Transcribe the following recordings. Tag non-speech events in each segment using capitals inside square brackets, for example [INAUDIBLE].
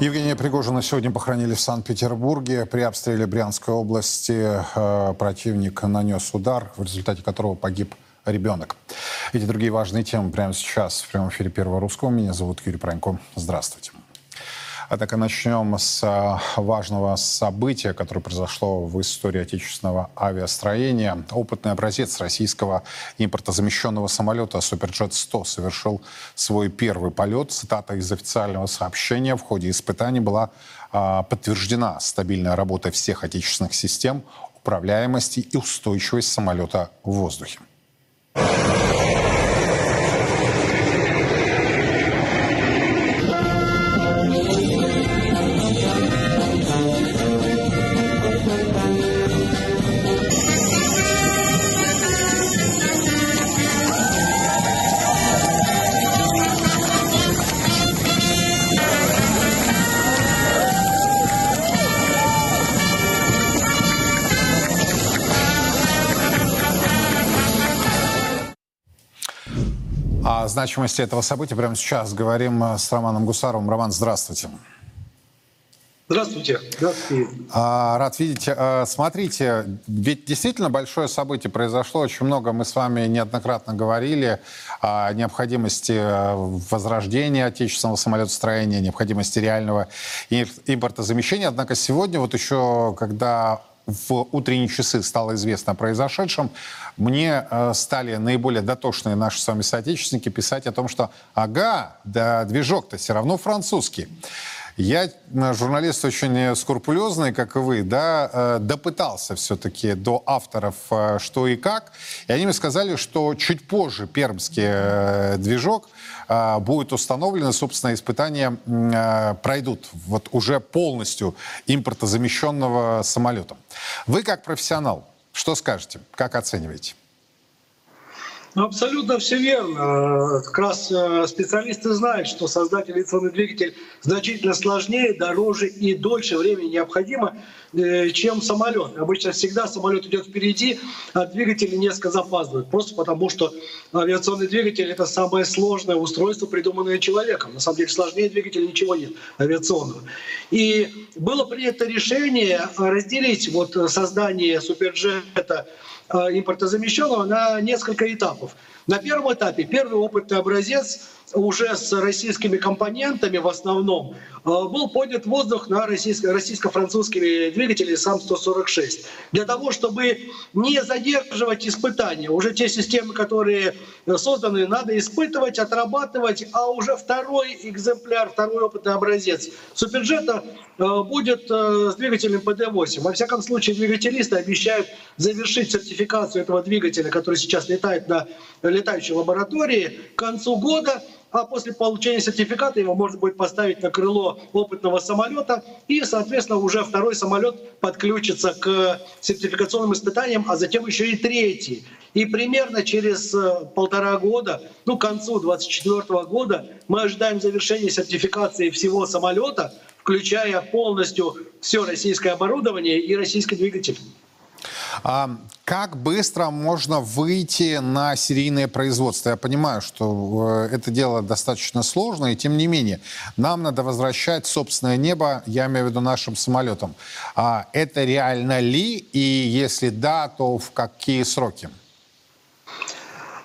Евгения Пригожина сегодня похоронили в Санкт-Петербурге. При обстреле Брянской области э, противник нанес удар, в результате которого погиб ребенок. Эти другие важные темы прямо сейчас в прямом эфире Первого Русского. Меня зовут Юрий Пронько. Здравствуйте. Однако начнем с а, важного события, которое произошло в истории отечественного авиастроения. Опытный образец российского импортозамещенного самолета Суперджет-100 совершил свой первый полет. Цитата из официального сообщения. В ходе испытаний была а, подтверждена стабильная работа всех отечественных систем, управляемости и устойчивость самолета в воздухе. О значимости этого события прямо сейчас говорим э, с Романом Гусаровым. Роман, здравствуйте. Здравствуйте. Здравствуйте. А, рад видеть. А, смотрите, ведь действительно большое событие произошло. Очень много мы с вами неоднократно говорили о необходимости э, возрождения отечественного самолетостроения, необходимости реального импортозамещения. Однако сегодня, вот еще когда в утренние часы стало известно о произошедшем, мне э, стали наиболее дотошные наши с вами соотечественники писать о том, что ага, да движок-то все равно французский. Я э, журналист очень скрупулезный, как и вы, да, э, допытался все-таки до авторов э, что и как. И они мне сказали, что чуть позже пермский движок будет установлен, и, собственно, испытания пройдут вот уже полностью импортозамещенного самолета. Вы как профессионал, что скажете, как оцениваете? Ну, абсолютно все верно. Как раз э, специалисты знают, что создать авиационный двигатель значительно сложнее, дороже и дольше времени необходимо, э, чем самолет. Обычно всегда самолет идет впереди, а двигатели несколько запаздывают. Просто потому, что авиационный двигатель — это самое сложное устройство, придуманное человеком. На самом деле сложнее двигателя ничего нет авиационного. И было принято решение разделить вот создание суперджета Э, импортозамещенного на несколько этапов. На первом этапе первый опытный образец уже с российскими компонентами в основном э, был поднят воздух на российско- российско-французскими двигателями САМ-146. Для того, чтобы не задерживать испытания. Уже те системы, которые созданы, надо испытывать, отрабатывать, а уже второй экземпляр, второй опытный образец Суперджета э, будет с двигателем ПД-8. Во всяком случае, двигателисты обещают завершить сертификацию этого двигателя, который сейчас летает на летающей лаборатории к концу года, а после получения сертификата его можно будет поставить на крыло опытного самолета, и, соответственно, уже второй самолет подключится к сертификационным испытаниям, а затем еще и третий. И примерно через э, полтора года, ну, к концу 2024 года, мы ожидаем завершения сертификации всего самолета, включая полностью все российское оборудование и российский двигатель. А как быстро можно выйти на серийное производство? Я понимаю, что э, это дело достаточно сложное, и тем не менее, нам надо возвращать собственное небо, я имею в виду нашим самолетам. А это реально ли? И если да, то в какие сроки?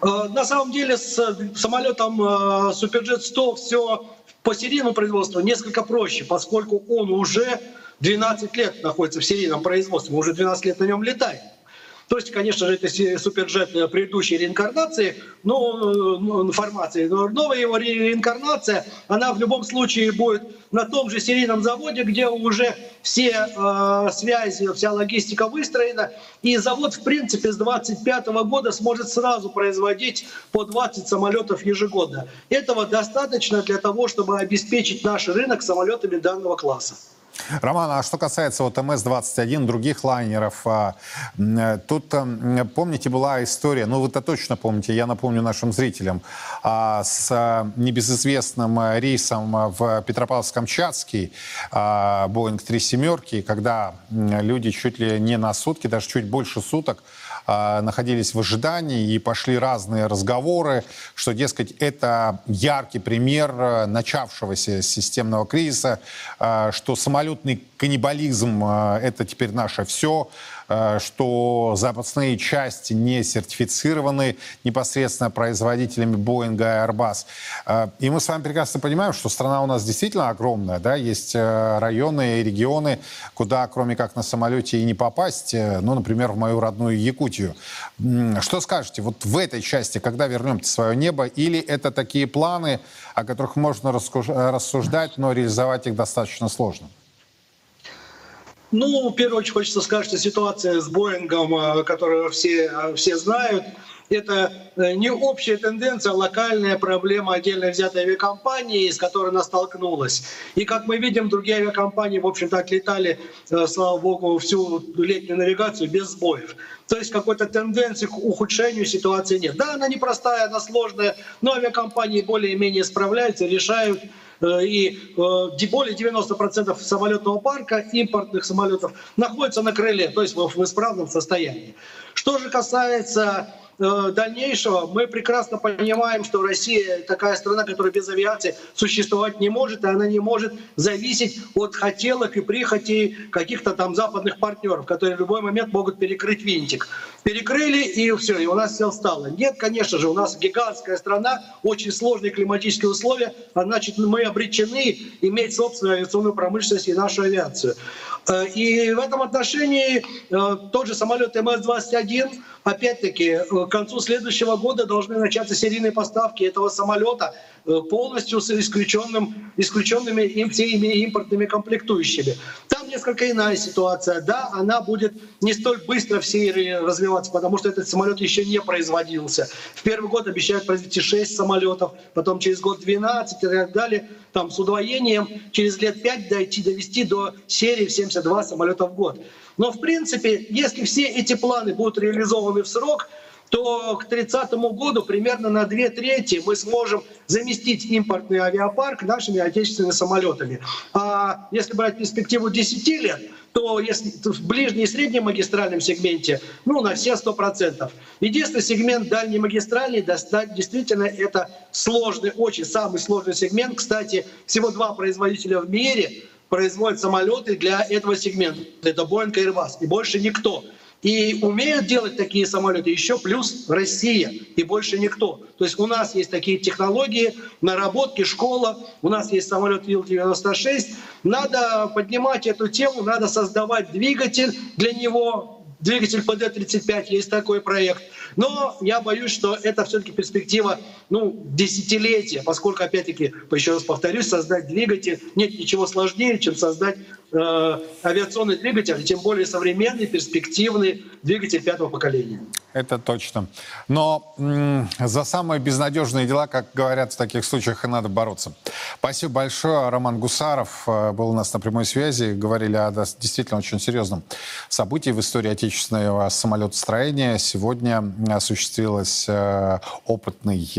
Э, на самом деле с самолетом Суперджет 100 все по серийному производству несколько проще, поскольку он уже 12 лет находится в серийном производстве, мы уже 12 лет на нем летаем. То есть, конечно же, это суперджет предыдущей реинкарнации, но ну, формации. Но новая его реинкарнация, она в любом случае будет на том же серийном заводе, где уже все э, связи, вся логистика выстроена. И завод, в принципе, с 2025 года сможет сразу производить по 20 самолетов ежегодно. Этого достаточно для того, чтобы обеспечить наш рынок самолетами данного класса. Роман, а что касается вот МС-21, других лайнеров, а, э, тут, э, помните, была история, ну вы это точно помните, я напомню нашим зрителям, а, с э, небезызвестным рейсом в Петропавловск-Камчатский, Боинг 3 семерки, когда люди чуть ли не на сутки, даже чуть больше суток, а, находились в ожидании и пошли разные разговоры, что, дескать, это яркий пример э, начавшегося системного кризиса, э, что самолетный каннибализм э, — это теперь наше все, что запасные части не сертифицированы непосредственно производителями Боинга и Airbus. Э, и мы с вами прекрасно понимаем, что страна у нас действительно огромная, да, есть э, районы и регионы, куда кроме как на самолете и не попасть, ну, например, в мою родную Якутию. Что скажете, вот в этой части, когда вернемте свое небо, или это такие планы, о которых можно рассуждать, но реализовать их достаточно сложно? Ну, в первую очередь хочется сказать, что ситуация с Боингом, э, которую все, э, все знают, это э, не общая тенденция, а локальная проблема отдельно взятой авиакомпании, с которой она столкнулась. И как мы видим, другие авиакомпании, в общем-то, отлетали, слава богу, всю летнюю навигацию без сбоев. То есть какой-то тенденции к ухудшению ситуации нет. Да, она непростая, она сложная, но авиакомпании более-менее справляются, решают и э, более 90% самолетного парка импортных самолетов находится на крыле, то есть в исправном состоянии. Что же касается Э, дальнейшего мы прекрасно понимаем, что Россия такая страна, которая без авиации существовать не может, и она не может зависеть от хотелок и прихотей каких-то там западных партнеров, которые в любой момент могут перекрыть винтик. Перекрыли, и все, и у нас все встало. Нет, конечно же, у нас гигантская страна, очень сложные климатические условия, а значит, мы обречены иметь собственную авиационную промышленность и нашу авиацию. Э, и в этом отношении э, тот же самолет МС-21, опять-таки, э, к концу следующего года должны начаться серийные поставки этого самолета полностью с исключенным, исключенными им всеми импортными комплектующими. Несколько иная ситуация. Да, она будет не столь быстро в серии развиваться, потому что этот самолет еще не производился. В первый год обещают произвести 6 самолетов, потом через год 12 и так далее. Там с удвоением через лет 5 дойти, довести до серии в 72 самолета в год. Но в принципе, если все эти планы будут реализованы в срок, то к 30 году примерно на две трети мы сможем заместить импортный авиапарк нашими отечественными самолетами. А если брать перспективу 10 лет, то если в ближнем и среднем магистральном сегменте, ну, на все 100%. Единственный сегмент дальней магистральной достать действительно это сложный, очень самый сложный сегмент. Кстати, всего два производителя в мире производят самолеты для этого сегмента. Это Boeing и Airbus, и больше никто. И умеют делать такие самолеты еще плюс Россия и больше никто. То есть у нас есть такие технологии, наработки, школа, у нас есть самолет Ил-96. Надо поднимать эту тему, надо создавать двигатель для него, двигатель ПД-35, есть такой проект. Но я боюсь, что это все-таки перспектива ну, десятилетия, поскольку, опять-таки, еще раз повторюсь, создать двигатель нет ничего сложнее, чем создать э, авиационный двигатель, тем более современный, перспективный двигатель пятого поколения. Это точно. Но за самые безнадежные дела, как говорят в таких случаях, и надо бороться. Спасибо большое. Роман Гусаров э, был у нас на прямой связи. Говорили о действительно очень серьезном событии в истории отечественного самолетостроения. Сегодня осуществилась э, опытный,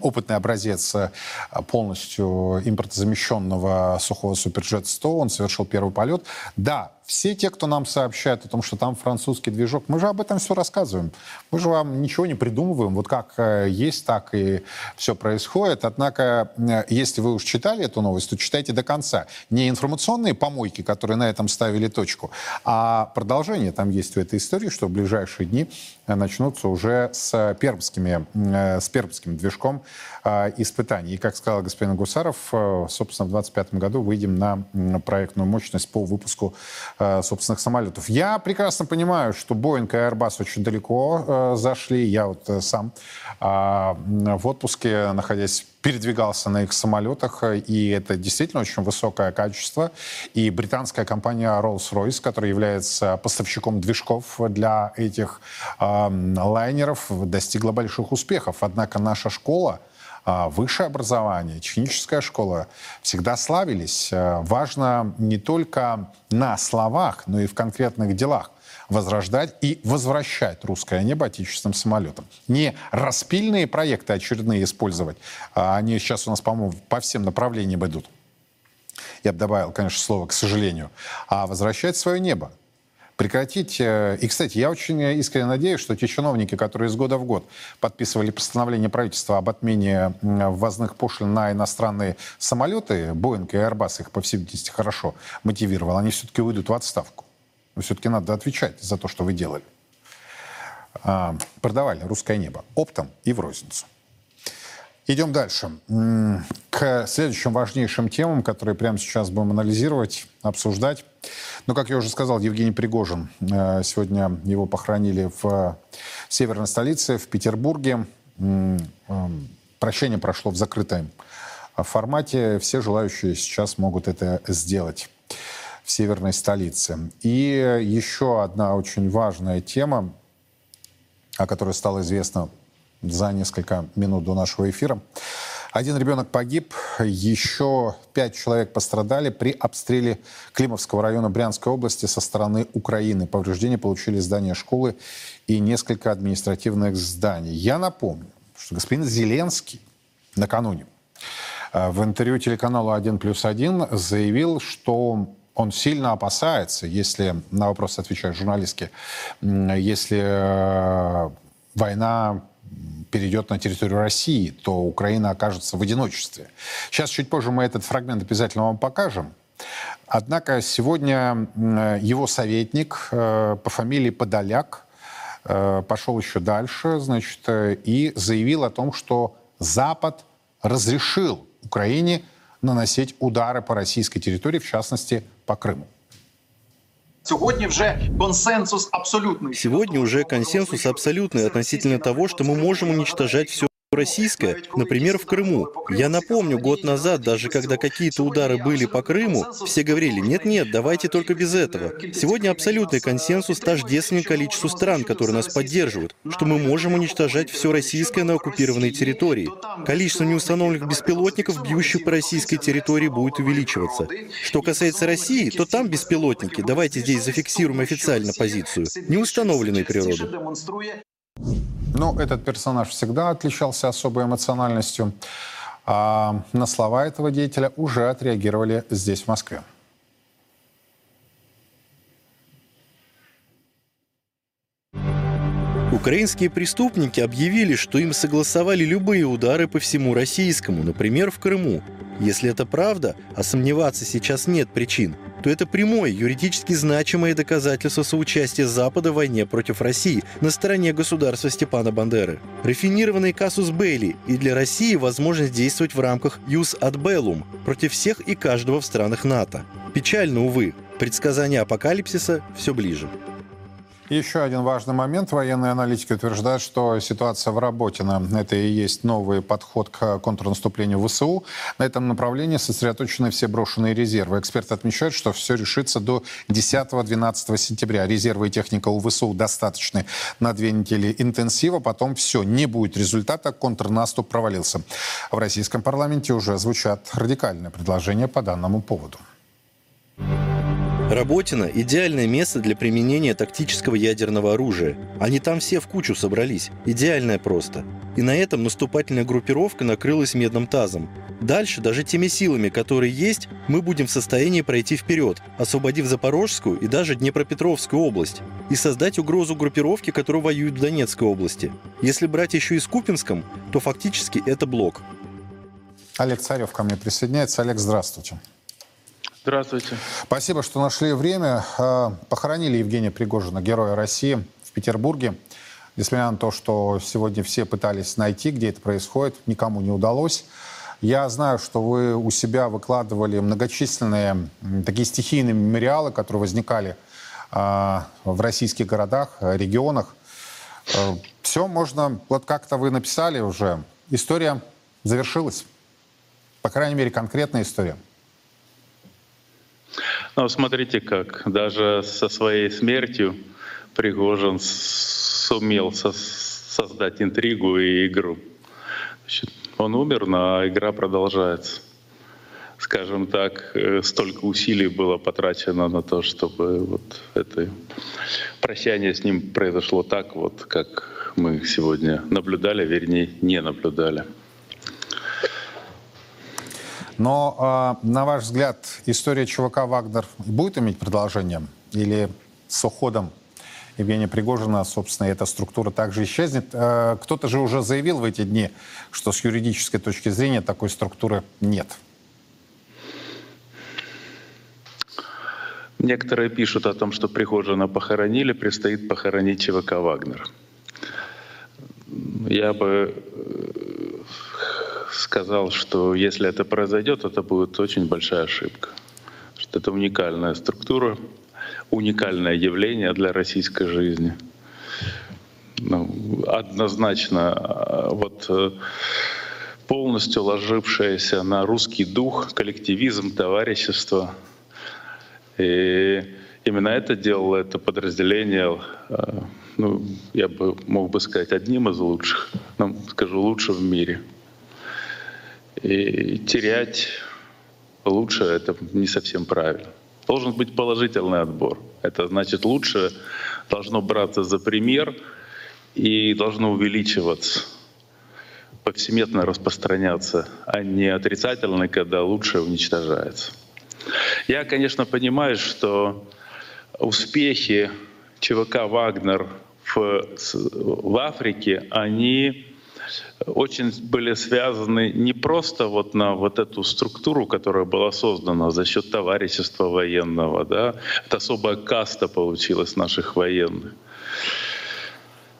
опытный образец полностью импортозамещенного сухого Суперджет-100. Он совершил первый полет. Да, все те, кто нам сообщает о том, что там французский движок, мы же об этом все рассказываем. Мы же вам ничего не придумываем. Вот как э, есть, так и все происходит. Однако, э, если вы уж читали эту новость, то читайте до конца. Не информационные помойки, которые на этом ставили точку, а продолжение там есть в этой истории, что в ближайшие дни э, начнутся уже с пермскими, с пермским движком испытаний. И, как сказал господин Гусаров, собственно, в 2025 году выйдем на проектную мощность по выпуску собственных самолетов. Я прекрасно понимаю, что Boeing и Airbus очень далеко э, зашли. Я вот э, сам в отпуске, находясь передвигался на их самолетах, и это действительно очень высокое качество. И британская компания Rolls-Royce, которая является поставщиком движков для этих э, лайнеров, достигла больших успехов. Однако наша школа, а, высшее образование, техническая школа всегда славились. Э, важно не только на словах, но и в конкретных делах возрождать и возвращать русское небо отечественным самолетам. Не распильные проекты очередные использовать, а они сейчас у нас, по-моему, по всем направлениям идут. Я бы добавил, конечно, слово «к сожалению», а возвращать свое небо прекратить. Э, и, кстати, я очень искренне надеюсь, что те чиновники, которые из года в год подписывали постановление правительства об отмене ввозных пошлин на иностранные самолеты, Боинг и Airbus их, по всей видимости, хорошо мотивировал, они все-таки уйдут в отставку. Но все-таки надо отвечать за то, что вы делали. А, продавали русское небо оптом и в розницу. Идем дальше. К следующим важнейшим темам, которые прямо сейчас будем анализировать, обсуждать. Ну, как я уже сказал, Евгений Пригожин. Э, сегодня его похоронили в северной столице, в Петербурге. Эм, прощение прошло в закрытом формате. Все желающие сейчас могут это сделать в северной столице. И еще одна очень важная тема, о которой стало известно за несколько минут до нашего эфира. Один ребенок погиб, еще пять человек пострадали при обстреле Климовского района Брянской области со стороны Украины. Повреждения получили здания школы и несколько административных зданий. Я напомню, что господин Зеленский накануне э, в интервью телеканалу «1 плюс 1» заявил, что он сильно опасается, если на вопрос отвечают журналистки, если э, война перейдет на территорию России, то Украина окажется в одиночестве. Сейчас чуть позже мы этот фрагмент обязательно вам покажем. Однако сегодня его советник э, по фамилии Подоляк э, пошел еще дальше, значит, э, и заявил о том, что Запад разрешил Украине наносить удары по российской территории, в частности, по Крыму. Сегодня уже консенсус абсолютный. Сегодня уже консенсус абсолютный относительно того, что мы можем уничтожать все российское, например, в Крыму. Я напомню, год назад, даже когда какие-то удары были по Крыму, все говорили, нет-нет, давайте только без этого. Сегодня абсолютный консенсус тождествен количеству стран, которые нас поддерживают, что мы можем уничтожать все российское на оккупированной территории. Количество неустановленных беспилотников, бьющих по российской территории, будет увеличиваться. Что касается России, то там беспилотники, давайте здесь зафиксируем официально позицию, неустановленной природы. Ну, этот персонаж всегда отличался особой эмоциональностью. А на слова этого деятеля уже отреагировали здесь, в Москве. Украинские преступники объявили, что им согласовали любые удары по всему российскому, например, в Крыму. Если это правда, а сомневаться сейчас нет причин, то это прямое, юридически значимое доказательство соучастия Запада в войне против России на стороне государства Степана Бандеры. Рафинированный казус Бейли и для России возможность действовать в рамках «Юс ad bellum» против всех и каждого в странах НАТО. Печально, увы, предсказание апокалипсиса все ближе. Еще один важный момент. Военные аналитики утверждают, что ситуация в Работино – это и есть новый подход к контрнаступлению ВСУ. На этом направлении сосредоточены все брошенные резервы. Эксперты отмечают, что все решится до 10-12 сентября. Резервы и техника у ВСУ достаточны на две недели интенсива. Потом все, не будет результата, контрнаступ провалился. В российском парламенте уже звучат радикальные предложения по данному поводу. Работина – идеальное место для применения тактического ядерного оружия. Они там все в кучу собрались. Идеальное просто. И на этом наступательная группировка накрылась медным тазом. Дальше, даже теми силами, которые есть, мы будем в состоянии пройти вперед, освободив Запорожскую и даже Днепропетровскую область, и создать угрозу группировки, которые воюют в Донецкой области. Если брать еще и с Купинском, то фактически это блок. Олег Царев ко мне присоединяется. Олег, здравствуйте. Здравствуйте. Спасибо, что нашли время. А, похоронили Евгения Пригожина, героя России, в Петербурге. Несмотря на то, что сегодня все пытались найти, где это происходит, никому не удалось. Я знаю, что вы у себя выкладывали многочисленные такие стихийные мемориалы, которые возникали э, в российских городах, регионах. Э, все можно, вот как-то вы написали уже, история завершилась. По крайней мере, конкретная история. Ну, смотрите как, даже со своей смертью Пригожин сумел со создать интригу и игру. Значит, Он умер, но игра продолжается. Скажем так, э, столько усилий было потрачено на то, чтобы вот это прощание с ним произошло так, вот как мы сегодня наблюдали, вернее, не наблюдали. Но, э, на ваш взгляд, история ЧВК «Вагнер» будет иметь продолжение? Или с уходом Евгения Пригожина, собственно, эта структура также исчезнет? Э, кто-то же уже заявил в эти дни, что с юридической точки зрения такой структуры нет. Некоторые пишут о том, что Пригожина похоронили, предстоит похоронить ЧВК «Вагнер». Я бы сказал, что если это произойдет, это будет очень большая ошибка. Что это уникальная структура, уникальное явление для российской жизни. Ну, однозначно, вот э, полностью ложившаяся на русский дух, коллективизм, товарищество. И именно это делало это подразделение, э, ну, я бы мог бы сказать, одним из лучших, ну, скажу, лучше в мире. И терять лучше это не совсем правильно. Должен быть положительный отбор. Это значит лучше должно браться за пример и должно увеличиваться, повсеместно распространяться, а не отрицательно, когда лучше уничтожается. Я, конечно, понимаю, что успехи ЧВК «Вагнер» в, в Африке, они очень были связаны не просто вот на вот эту структуру, которая была создана за счет товарищества военного, да, это особая каста получилась наших военных,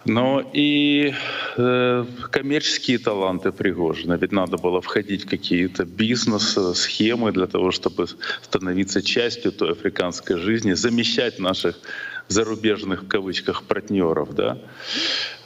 но и э, коммерческие таланты Пригожина. Ведь надо было входить в какие-то бизнес-схемы для того, чтобы становиться частью той африканской жизни, замещать наших зарубежных в кавычках партнеров, да.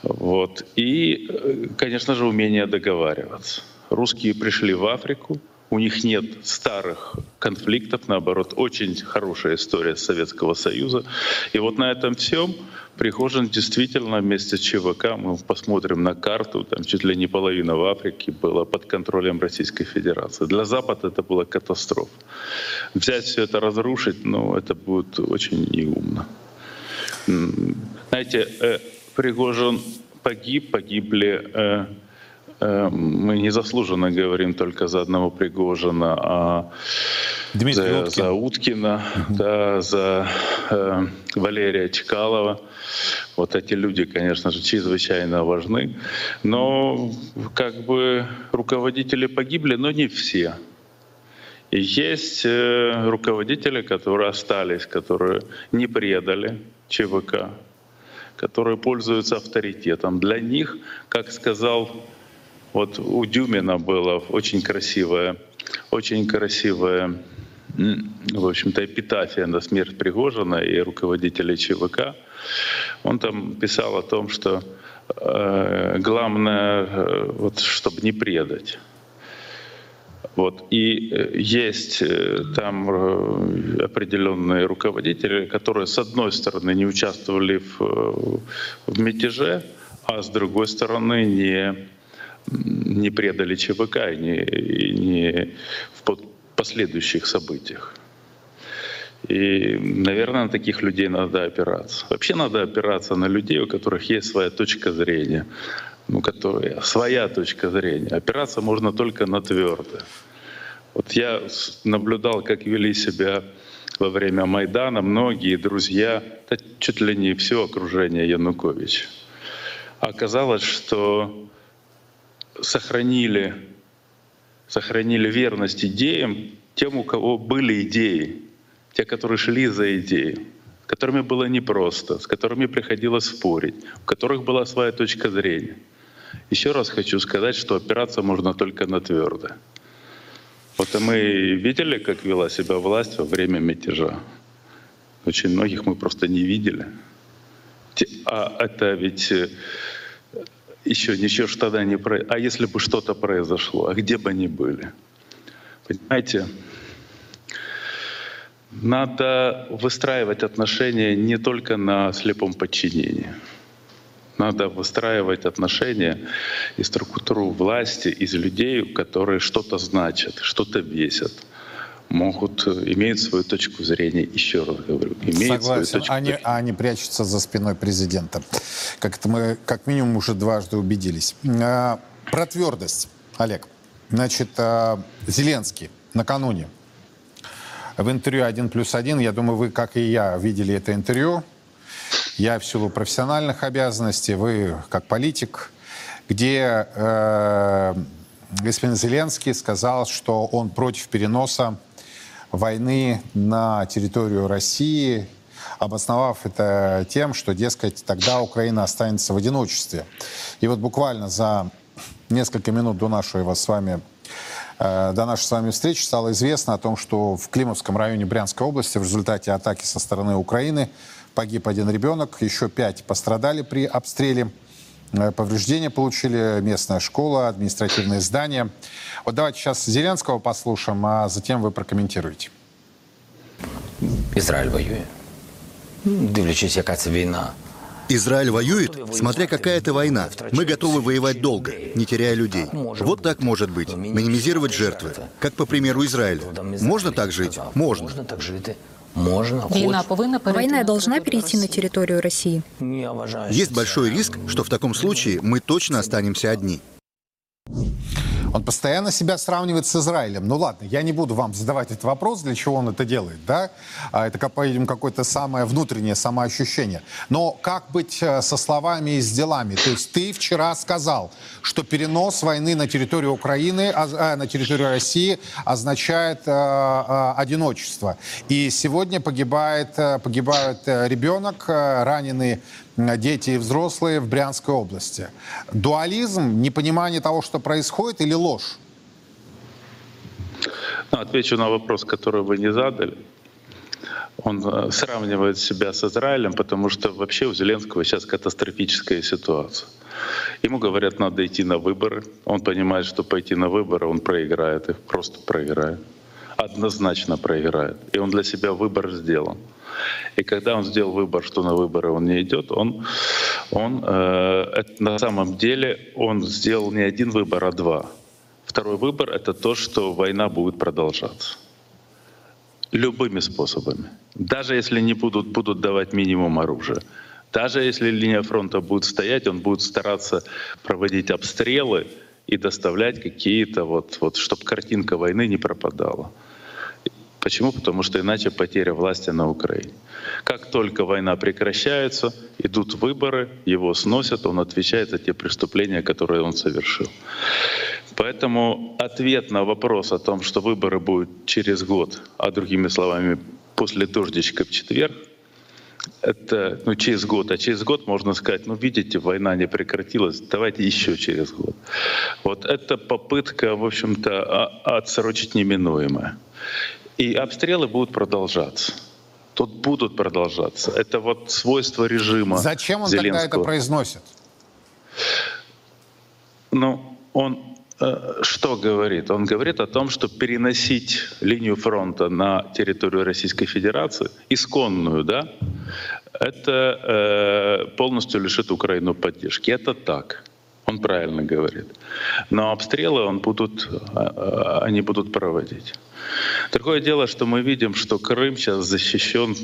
Вот. И, э, конечно же, умение договариваться. Русские пришли в Африку, у них нет старых конфликтов, наоборот, очень хорошая история Советского Союза. И вот на этом всем Прихожин действительно вместе с ЧВК, мы посмотрим на карту, там чуть ли не половина в Африке была под контролем Российской Федерации. Для Запада это была катастрофа. Взять все это, разрушить, ну, это будет очень неумно. Знаете, э, Пригожин погиб, погибли э, э, мы незаслуженно говорим только за одного Пригожина, а Дмитрий за, Уткин. за Уткина, угу. да, за э, Валерия Чкалова. Вот эти люди, конечно же, чрезвычайно важны. Но как бы руководители погибли, но не все. И есть э, руководители, которые остались, которые не предали ЧВК, которые пользуются авторитетом. Для них, как сказал, вот у Дюмина было очень красивое, очень красивое, в общем-то, эпитафия на смерть Пригожина и руководителей ЧВК. Он там писал о том, что э, главное, э, вот, чтобы не предать. Вот. И э, есть э, там э, определенные руководители, которые, с одной стороны, не участвовали в, в мятеже, а с другой стороны, не, не предали ЧВК и не, и не в последующих событиях. И, наверное, на таких людей надо опираться. Вообще надо опираться на людей, у которых есть своя точка зрения ну, которая своя точка зрения. Опираться можно только на твердое. Вот я наблюдал, как вели себя во время Майдана многие друзья, да чуть ли не все окружение Януковича. Оказалось, что сохранили, сохранили верность идеям тем, у кого были идеи, те, которые шли за идеей, с которыми было непросто, с которыми приходилось спорить, у которых была своя точка зрения. Еще раз хочу сказать, что опираться можно только на твердое. Вот мы видели, как вела себя власть во время мятежа. Очень многих мы просто не видели. А это ведь э, еще ничего что тогда не про... А если бы что-то произошло, а где бы они были? Понимаете, надо выстраивать отношения не только на слепом подчинении. Надо выстраивать отношения и структуру власти из людей, которые что-то значат, что-то весят могут, э, имеют свою точку зрения, еще раз говорю. Имеют Согласен, свою точку они, зрения. они прячутся за спиной президента. Как это мы как минимум уже дважды убедились. А, про твердость, Олег. Значит, а, Зеленский накануне в интервью «Один плюс один», я думаю, вы, как и я, видели это интервью. Я в силу профессиональных обязанностей, вы как политик, где э, господин Зеленский сказал, что он против переноса войны на территорию России, обосновав это тем, что, дескать, тогда Украина останется в одиночестве. И вот буквально за несколько минут до нашей с вами э, до нашей с вами встречи стало известно о том, что в Климовском районе Брянской области в результате атаки со стороны Украины погиб один ребенок, еще пять пострадали при обстреле. Э, повреждения получили местная школа, административные здания. Вот давайте сейчас Зеленского послушаем, а затем вы прокомментируете. Израиль воює. Дивлячись, яка це війна. Израиль воюет, смотря какая это война. Мы готовы воевать долго, не теряя людей. Вот так может быть. Минимизировать жертвы. Как по примеру Израиля. Можно так жить? Можно. Можно. Война повинна Война должна перейти на территорию России. Есть большой риск, что в таком случае мы точно останемся одни. Он постоянно себя сравнивает с Израилем. Ну ладно, я не буду вам задавать этот вопрос, для чего он это делает, да? А это, по-видимому, какое-то самое внутреннее самоощущение. Но как быть э, со словами и с делами? То есть ты вчера сказал, что перенос войны на территорию Украины, а, на территорию России означает а, а, одиночество. И сегодня погибает, погибает ребенок, раненый дети и взрослые в Брянской области. Дуализм, непонимание того, что происходит, или ложь? Ну, отвечу на вопрос, который вы не задали. Он э, сравнивает себя с Израилем, потому что вообще у Зеленского сейчас катастрофическая ситуация. Ему говорят, надо идти на выборы. Он понимает, что пойти на выборы он проиграет, их просто проиграет. Однозначно проиграет. И он для себя выбор сделал. И когда он сделал выбор, что на выборы он не идет, он, он э, это, на самом деле он сделал не один выбор, а два. Второй выбор — это то, что война будет продолжаться. Любыми способами. Даже если не будут, будут давать минимум оружия. Даже если линия фронта будет стоять, он будет стараться проводить обстрелы и доставлять какие-то вот, вот чтобы картинка войны не пропадала. Почему? Потому что иначе потеря власти на Украине. Как только война прекращается, идут выборы, его сносят, он отвечает за те преступления, которые он совершил. Поэтому ответ на вопрос о том, что выборы будут через год, а другими словами, после дождичка в четверг, это ну, через год, а через год можно сказать, ну видите, война не прекратилась, давайте еще через год. Вот это попытка, в общем-то, отсрочить неминуемое. И обстрелы будут продолжаться. Тут будут продолжаться. Это вот свойство режима. Зачем он Зеленского. тогда это произносит? Ну, он э, что говорит? Он говорит о том, что переносить линию фронта на территорию Российской Федерации, исконную, да, это э, полностью лишит Украину поддержки. Это так. Он правильно говорит. Но обстрелы он будут, э, э, они будут проводить. Другое дело, что мы видим, что Крым сейчас защищен,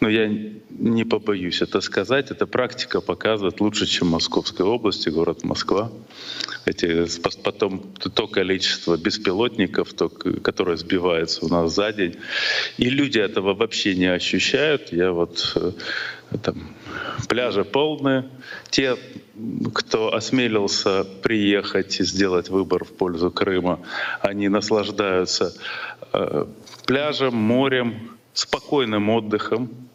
ну я не побоюсь это сказать, эта практика показывает лучше, чем Московская область и город Москва. Эти, потом то количество беспилотников, то, которое сбивается у нас за день. И люди этого вообще не ощущают. Я вот э, там, пляжи полные. Те, кто осмелился приехать и сделать выбор в пользу Крыма, они наслаждаются э, пляжем, морем, спокойным отдыхом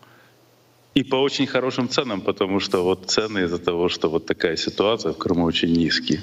и по очень хорошим ценам, потому что вот цены из-за того, что вот такая ситуация в Крыму очень низкие.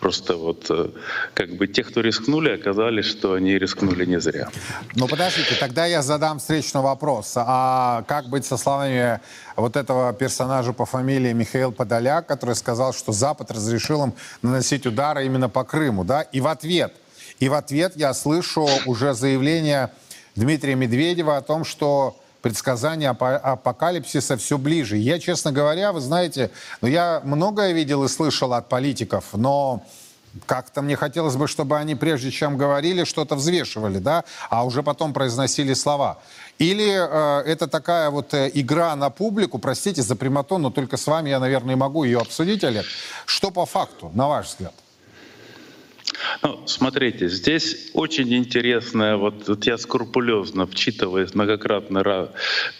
Просто вот э, как бы те, кто рискнули, оказались, что они рискнули не зря. Ну подождите, тогда я задам встречный вопрос. А как быть со словами вот этого персонажа по фамилии Михаил Подоляк, который сказал, что Запад разрешил им наносить удары именно по Крыму, да? И в ответ, и в ответ я слышу уже заявление Дмитрия Медведева о том, что предсказание апокалипсиса все ближе. Я, честно говоря, вы знаете, ну, я многое видел и слышал от политиков, но как-то мне хотелось бы, чтобы они, прежде чем говорили, что-то взвешивали, да, а уже потом произносили слова. Или э, это такая вот э, игра на публику, простите за прямоту, но только с вами я, наверное, могу ее обсудить, Олег. Что по факту, на ваш взгляд? Ну, смотрите, здесь очень интересное, вот, вот я скрупулезно вчитываясь, многократно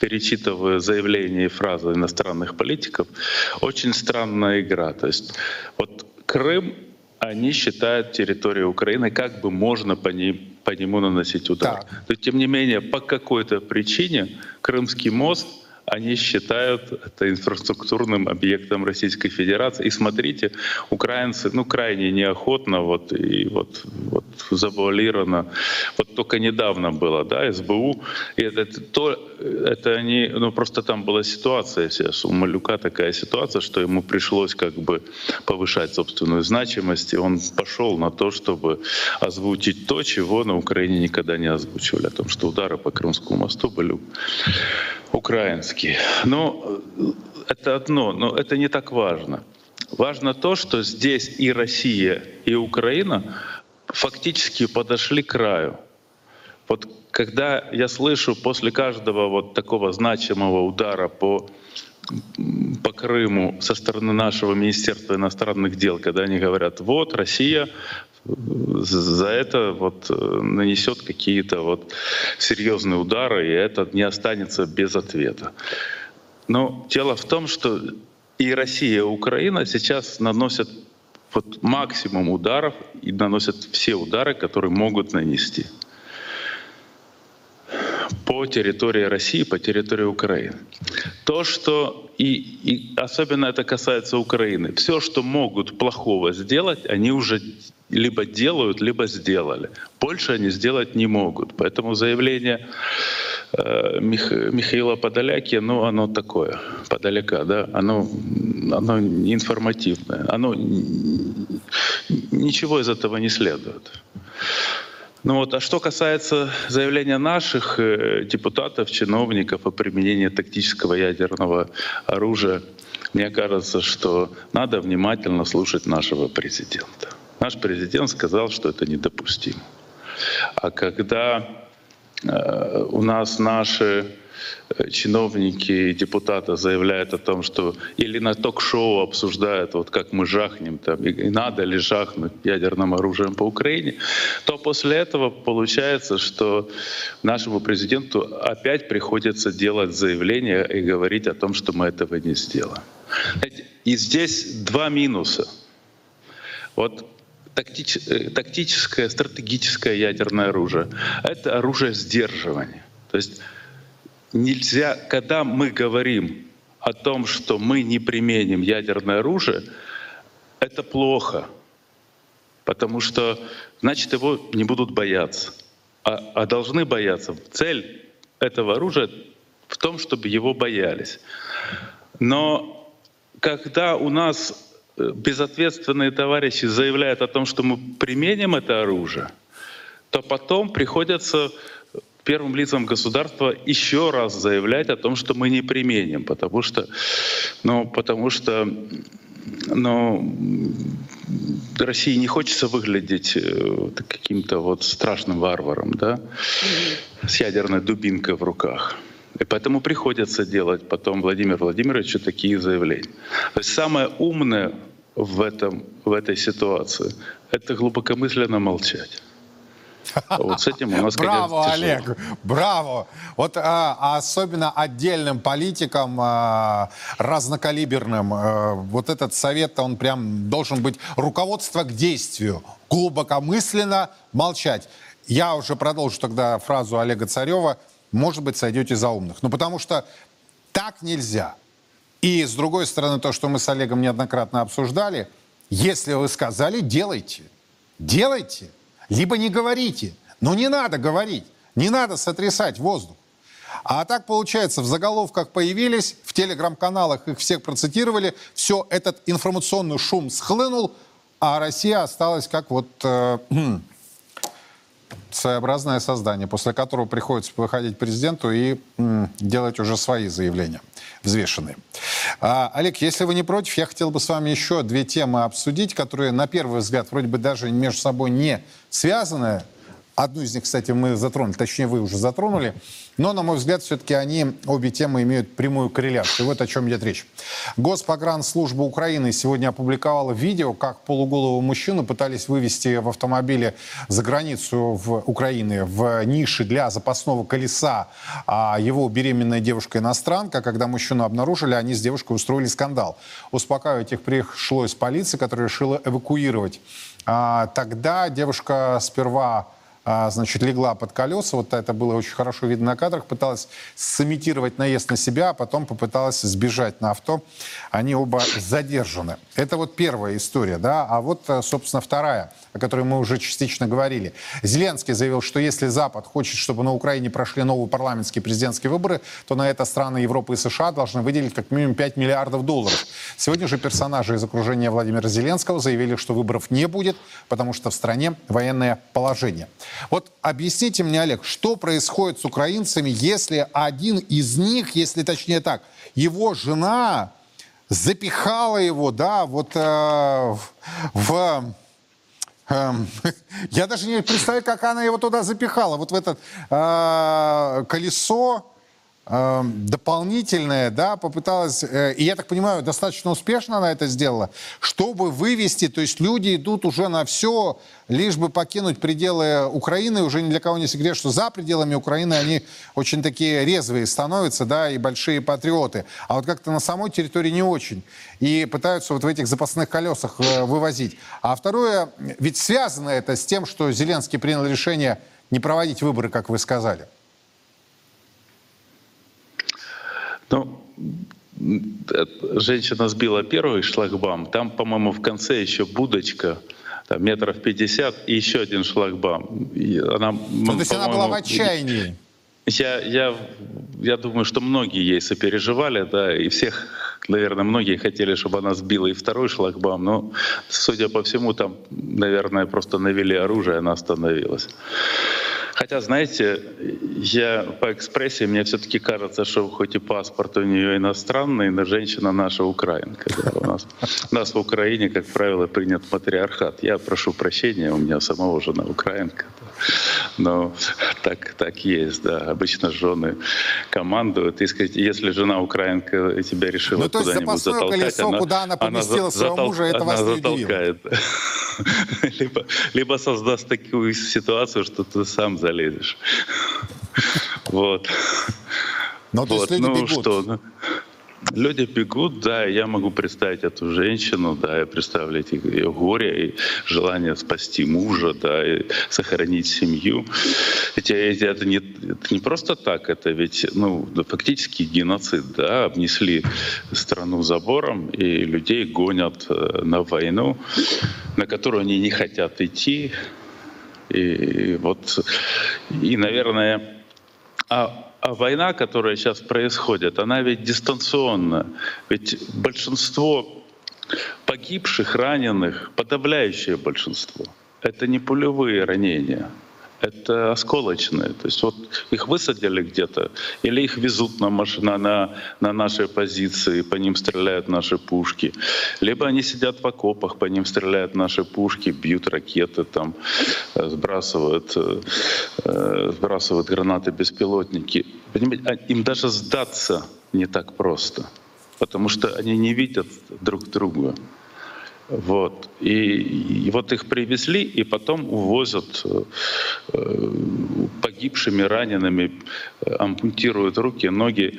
перечитываю заявления и фразы иностранных политиков, очень странная игра. То есть вот Крым они считают территорию Украины, как бы можно по, ней, по нему наносить удар. Так. Но тем не менее, по какой-то причине Крымский мост — они считают это инфраструктурным объектом Российской Федерации. И смотрите, украинцы, ну, крайне неохотно вот, и вот, вот завуалировано. Вот только недавно было, да, СБУ. И это, то, это они, ну, просто там была ситуация сейчас. У Малюка такая ситуация, что ему пришлось как бы повышать собственную значимость, и он пошел на то, чтобы озвучить то, чего на Украине никогда не озвучивали, о том, что удары по Крымскому мосту были украинские. Но э, это одно, но это не так важно. Важно то, что здесь и Россия, и Украина фактически подошли к краю. Вот когда я слышу после каждого вот такого значимого удара по по Крыму со стороны нашего Министерства иностранных дел, когда они говорят, вот Россия за это вот э, нанесет какие-то вот серьезные удары, и это не останется без ответа. Но дело в том, что и Россия, и Украина сейчас наносят вот максимум ударов и наносят все удары, которые могут нанести по территории России, по территории Украины. То, что и, и особенно это касается Украины, все, что могут плохого сделать, они уже либо делают, либо сделали. Больше они сделать не могут. Поэтому заявление э, Мих, Михаила Подоляки, ну, оно такое, Подоляка, да, оно, оно информативное, оно ничего из этого не следует. Ну вот, а что касается заявления наших э, депутатов, чиновников о применении тактического ядерного оружия, мне кажется, что надо внимательно слушать нашего президента. Наш президент сказал, что это недопустимо. А когда э, у нас наши чиновники и депутаты заявляют о том, что или на ток-шоу обсуждают, вот как мы жахнем там, и, надо ли жахнуть ядерным оружием по Украине, то после этого получается, что нашему президенту опять приходится делать заявление и говорить о том, что мы этого не сделаем. И здесь два минуса. Вот тактич, э, тактическое, стратегическое ядерное оружие. Это оружие сдерживания. То есть нельзя, когда мы говорим о том, что мы не применим ядерное оружие, это плохо, потому что значит его не будут бояться, а, а должны бояться. Цель этого оружия в том, чтобы его боялись. Но когда у нас безответственные товарищи заявляют о том, что мы применим это оружие, то потом приходится первым лицам государства еще раз заявлять о том, что мы не применим, потому что, ну, потому что ну, России не хочется выглядеть э, каким-то вот страшным варваром, да, с ядерной дубинкой в руках. И поэтому приходится делать потом Владимир Владимировичу такие заявления. То есть самое умное в, этом, в этой ситуации — это глубокомысленно молчать. Вот с этим у нас, Браво, конечно, Олег, браво. Вот а, а особенно отдельным политикам, а, разнокалиберным, а, вот этот совет, он прям должен быть руководство к действию, глубокомысленно молчать. Я уже продолжу тогда фразу Олега Царева — может быть, сойдете за умных. Ну, потому что так нельзя. И, с другой стороны, то, что мы с Олегом неоднократно обсуждали, если вы сказали, делайте. Делайте. Либо не говорите. Но не надо говорить. Не надо сотрясать воздух. А так получается, в заголовках появились, в телеграм-каналах их всех процитировали, все, этот информационный шум схлынул, а Россия осталась как вот... Э, своеобразное создание, после которого приходится выходить президенту и м, делать уже свои заявления, взвешенные. А, Олег, если вы не против, я хотел бы с вами еще две темы обсудить, которые, на первый взгляд, вроде бы даже между собой не связаны. Одну из них, кстати, мы затронули, точнее, вы уже затронули. Но, на мой взгляд, все-таки они, обе темы, имеют прямую корреляцию. Вот о чем идет речь. Госпогранслужба Украины сегодня опубликовала видео, как полуголого мужчину пытались вывести в автомобиле за границу в Украины в нише для запасного колеса а его беременная девушка-иностранка. Когда мужчину обнаружили, они с девушкой устроили скандал. Успокаивать их пришлось полиции, которая решила эвакуировать. А, тогда девушка сперва значит, легла под колеса. Вот это было очень хорошо видно на кадрах. Пыталась сымитировать наезд на себя, а потом попыталась сбежать на авто. Они оба задержаны. Это вот первая история, да. А вот, э, собственно, вторая, о которой мы уже частично говорили. Зеленский заявил, что если Запад хочет, чтобы на Украине прошли новые парламентские президентские выборы, то на это страны Европы и США должны выделить как минимум 5 миллиардов долларов. Сегодня же персонажи из окружения Владимира Зеленского заявили, что выборов не будет, потому что в стране военное положение. Вот объясните мне, Олег, что происходит с украинцами, если один из них, если точнее так, его жена запихала его, да, вот э, в... Э, [LAUGHS] я даже не представляю, как она его туда запихала, вот в это э, колесо дополнительное, да, попыталась, э, и я так понимаю, достаточно успешно она это сделала, чтобы вывести, то есть люди идут уже на все, лишь бы покинуть пределы Украины, уже ни для кого не секрет, что за пределами Украины они очень такие резвые становятся, да, и большие патриоты, а вот как-то на самой территории не очень, и пытаются вот в этих запасных колесах э, вывозить. А второе, ведь связано это с тем, что Зеленский принял решение не проводить выборы, как вы сказали. Ну, женщина сбила первый шлагбаум, там, по-моему, в конце еще будочка, там, метров 50 и еще один шлагбаум. И она, ну, то есть она была в отчаянии? Я, я, я думаю, что многие ей сопереживали, да, и всех, наверное, многие хотели, чтобы она сбила и второй шлагбаум, но, судя по всему, там, наверное, просто навели оружие, она остановилась. Хотя, знаете, я по экспрессии, мне все-таки кажется, что хоть и паспорт у нее иностранный, но женщина наша украинка. У, нас, у нас в Украине, как правило, принят матриархат. Я прошу прощения, у меня самого жена украинка. Да. [LAUGHS] Но так, так есть, да. Обычно жены командуют. И сказать, если жена украинка тебя решила ну, куда-нибудь затолкать, колесо, она, куда она поместила она своего затол... мужа, это она вас затолкает. [LAUGHS] либо, либо создаст такую ситуацию, что ты сам залезешь. [LAUGHS] Вот. Но ну, то есть люди ну, бегут. Что, ну, Люди бегут, да, я могу представить эту женщину, да, и представить ее горе, и желание спасти мужа, да, и сохранить семью. Ведь это не, это не просто так, это ведь, ну, фактически геноцид, да, обнесли страну забором, и людей гонят э, на войну, на которую они не хотят идти. И вот, и, наверное, а а война, которая сейчас происходит, она ведь дистанционна. Ведь большинство погибших, раненых, подавляющее большинство, это не пулевые ранения это осколочные. То есть вот их высадили где-то, или их везут на, машина, на, на наши позиции, по ним стреляют наши пушки. Либо они сидят в окопах, по ним стреляют наши пушки, бьют ракеты, там, э, сбрасывают, э, э, сбрасывают гранаты, беспилотники. Понимаете, а им даже сдаться не так просто, потому что они не видят друг друга. Вот. И, и вот их привезли, и потом увозят э, погибшими, ранеными, э, ампутируют руки, ноги.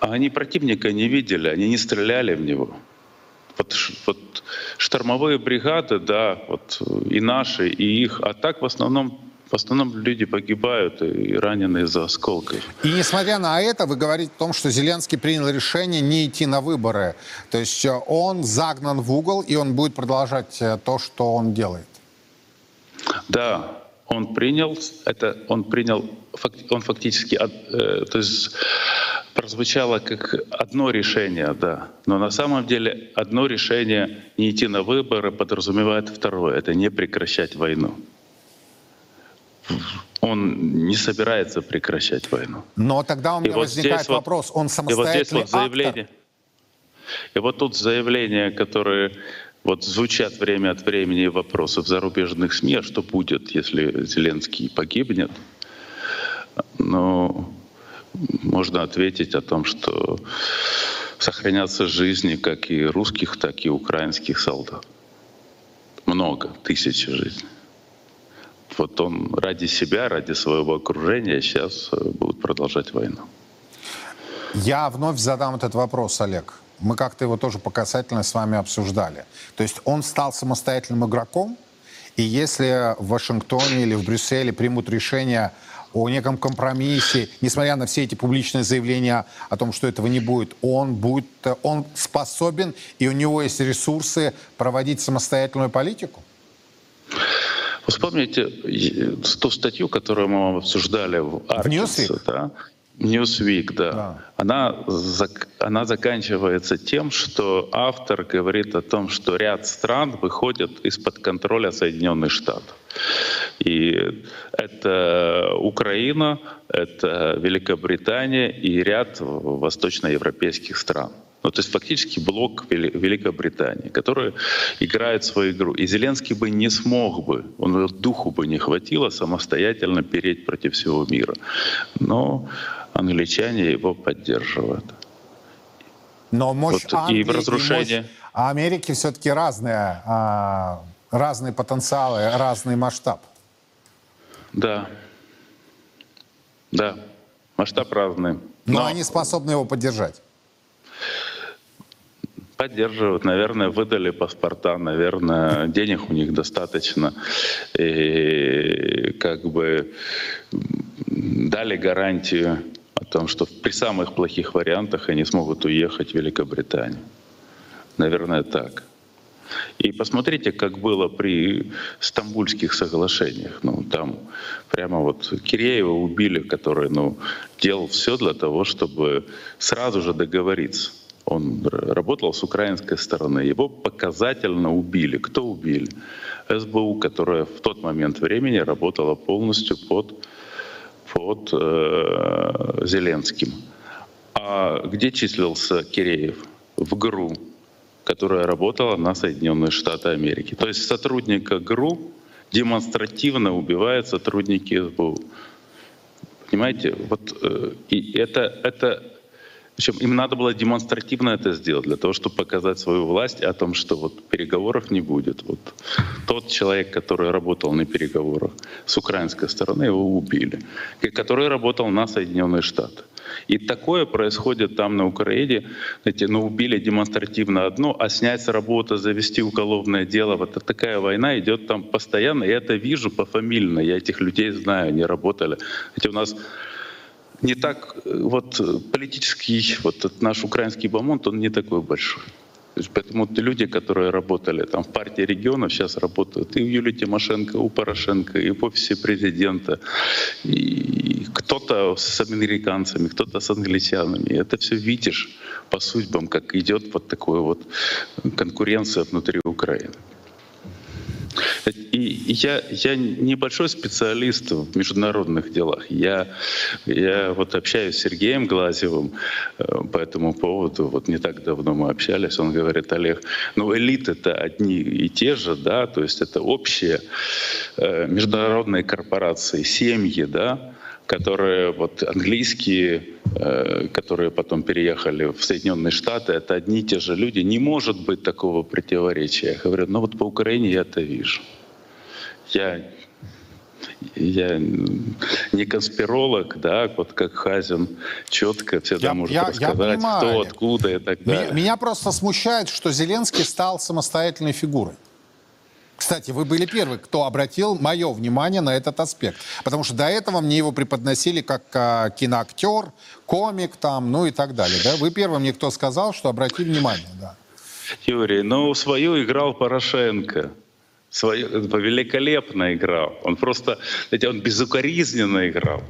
А они противника не видели, они не стреляли в него. Вот, вот штормовые бригады, да, вот и наши, и их, а так в основном в основном люди погибают и ранены из-за осколков. И несмотря на это, вы говорите о том, что Зеленский принял решение не идти на выборы. То есть э, он загнан в угол, и он будет продолжать э, то, что он делает. Да, он принял это, он принял, он фактически, э, то есть прозвучало как одно решение, да. Но на самом деле одно решение не идти на выборы подразумевает второе. Это не прекращать войну он не собирается прекращать войну. Но тогда у меня и возникает вот вопрос, он самостоятельный и вот здесь вот заявление, актор? И вот тут заявления, которые вот звучат время от времени вопросы в зарубежных СМИ, а что будет, если Зеленский погибнет? Но можно ответить о том, что сохранятся жизни как и русских, так и украинских солдат. Много, тысячи жизней. Вот он ради себя, ради своего окружения сейчас э, будет продолжать войну. Я вновь задам этот вопрос, Олег. Мы как-то его тоже по касательной с вами обсуждали. То есть он стал самостоятельным игроком, и если в Вашингтоне или в Брюсселе примут решение о неком компромиссе, несмотря на все эти публичные заявления о том, что этого не будет, он будет, он способен и у него есть ресурсы проводить самостоятельную политику? Вспомните ту статью, которую мы обсуждали в Аркинсе, да? Newsweek, да. да. Она, она заканчивается тем, что автор говорит о том, что ряд стран выходят из-под контроля Соединенных Штатов. И это Украина, это Великобритания и ряд восточноевропейских стран. Ну, то есть фактически блок Великобритании, который играет свою игру. И Зеленский бы не смог бы, он духу бы не хватило самостоятельно переть против всего мира. Но англичане его поддерживают. Но мощь вот, Англии и в разрушение... И мощь Америки все-таки разные, а, разные потенциалы, разный масштаб. Да. Да. Масштаб разный. Но, Но они способны его поддержать. Поддерживают, наверное, выдали паспорта, наверное, денег у них достаточно. И как бы дали гарантию о том, что при самых плохих вариантах они смогут уехать в Великобританию. Наверное, так. И посмотрите, как было при Стамбульских соглашениях. Ну, там прямо вот Киреева убили, который ну, делал все для того, чтобы сразу же договориться. Он работал с украинской стороны. Его показательно убили. Кто убили? СБУ, которая в тот момент времени работала полностью под под э, Зеленским. А где числился Киреев? В ГРУ, которая работала на Соединенные Штаты Америки. То есть сотрудника ГРУ демонстративно убивают сотрудники СБУ. Понимаете? Вот э, и это, это причем им надо было демонстративно это сделать, для того, чтобы показать свою власть о том, что вот переговоров не будет. Вот тот человек, который работал на переговорах с украинской стороны, его убили. Который работал на Соединенные Штаты. И такое происходит там на Украине. Знаете, ну убили демонстративно одно, а снять с работы, завести уголовное дело. Вот такая война идет там постоянно. Я это вижу пофамильно. Я этих людей знаю, они работали. Эти у нас не так, э, вот э, политический, вот этот наш украинский бомонд, он не такой большой. Поэтому люди, которые работали там в партии регионов, сейчас работают и у Юлии Тимошенко, у Порошенко, и в офисе президента. И кто-то с американцами, кто-то с англичанами. Это все видишь по судьбам, как идет вот такая вот конкуренция внутри Украины. И я, я небольшой специалист в международных делах. Я, я вот общаюсь с Сергеем Глазевым э, по этому поводу. Вот не так давно мы общались. Он говорит, Олег, ну элиты это одни и те же, да, то есть это общие э, международные корпорации, семьи, да, которые вот английские, э, которые потом переехали в Соединенные Штаты, это одни и те же люди. Не может быть такого противоречия. Я говорю, ну вот по Украине я это вижу. Я я не конспиролог, да, вот как Хазин четко всегда я, может я, рассказать, я кто, откуда и так далее. Меня, меня просто смущает, что Зеленский стал самостоятельной фигурой. Кстати, вы были первый, кто обратил мое внимание на этот аспект. Потому что до этого мне его преподносили как а, киноактер, комик там, ну и так далее. Да? Вы первым мне кто сказал, что обрати внимание. Да. Юрий, ну свою играл Порошенко. Свою, великолепно играл. Он просто, знаете, он безукоризненно играл.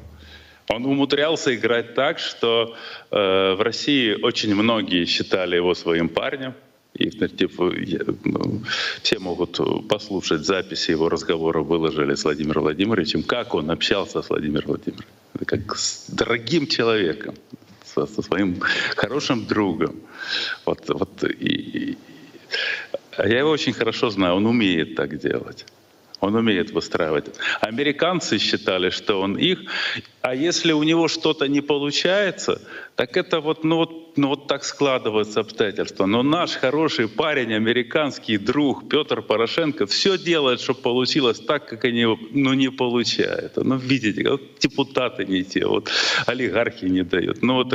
Он умудрялся играть так, что э, в России очень многие считали его своим парнем. Их типа, ну, все могут послушать записи его разговора, выложили с Владимиром Владимировичем, как он общался с Владимиром Владимировичем. Как с дорогим человеком, со, со своим хорошим другом. Вот, вот, и, и, я его очень хорошо знаю, он умеет так делать. Он умеет выстраивать. Американцы считали, что он их, а если у него что-то не получается, так это вот, ну вот, ну вот так складываются обстоятельства. Но наш хороший парень, американский друг Петр Порошенко все делает, чтобы получилось так, как они ну, не получают. Ну, видите, вот депутаты не те, вот олигархи не дают. Ну вот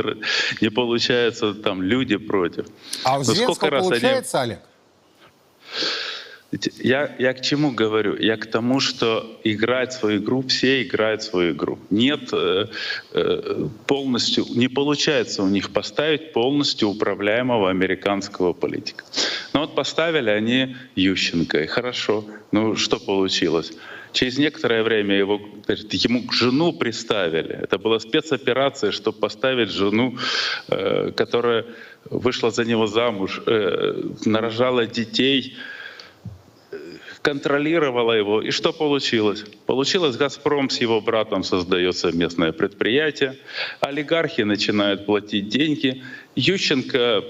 не получается, там люди против. А у Зеленского получается, они... Олег? Я, я к чему говорю? Я к тому, что играть свою игру, все играют свою игру. Нет э, э, полностью, не получается у них поставить полностью управляемого американского политика. Но вот поставили они Ющенко, и хорошо. Ну что получилось? Через некоторое время его, ему жену приставили. Это была спецоперация, чтобы поставить жену, э, которая вышла за него замуж, нарожала детей, контролировала его. И что получилось? Получилось, «Газпром» с его братом создает совместное предприятие, олигархи начинают платить деньги. Ющенко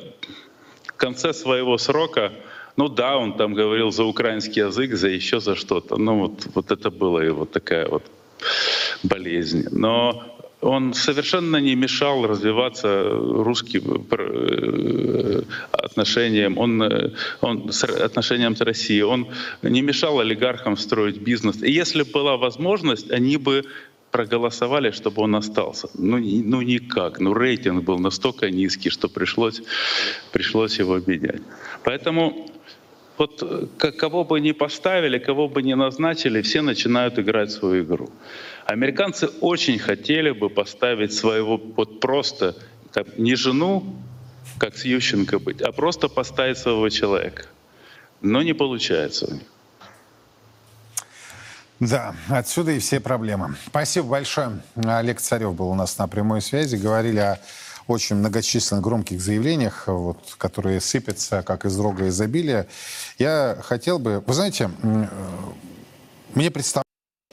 в конце своего срока ну да, он там говорил за украинский язык, за еще за что-то. Ну вот, вот это была его такая вот болезнь. Но он совершенно не мешал развиваться русским э, отношениям, он, э, он отношениям с Россией, он не мешал олигархам строить бизнес. И если была возможность, они бы проголосовали, чтобы он остался. Ну, ну никак. Ну рейтинг был настолько низкий, что пришлось, пришлось его обменять. Поэтому вот э, кого бы ни поставили, кого бы ни назначили, все начинают играть свою игру. Американцы очень хотели бы поставить своего вот просто как, не жену, как с Ющенко быть, а просто поставить своего человека. Но не получается у них. Да, отсюда и все проблемы. Спасибо большое. Олег Царев был у нас на прямой связи. Говорили о очень многочисленных громких заявлениях, вот, которые сыпятся как из рога изобилия. Я хотел бы... Вы знаете, э, мне представляется,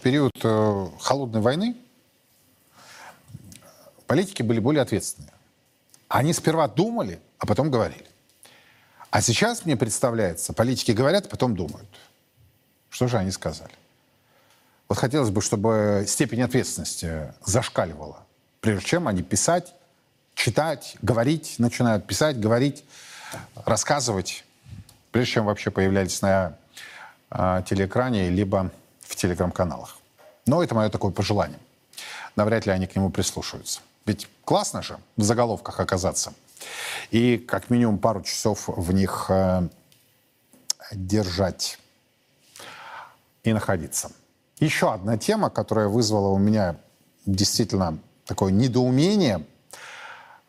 период э, холодной войны политики были более ответственные. Они сперва думали, а потом говорили. А сейчас, мне представляется, политики говорят, а потом думают. Что же они сказали? Вот хотелось бы, чтобы степень ответственности зашкаливала, прежде чем они писать, читать, говорить начинают, писать, говорить, рассказывать, прежде чем вообще появлялись на э, телеэкране, либо в телеграм-каналах. Но это мое такое пожелание. Навряд ли они к нему прислушаются. Ведь классно же в заголовках оказаться. И как минимум пару часов в них э, держать и находиться. Еще одна тема, которая вызвала у меня действительно такое недоумение –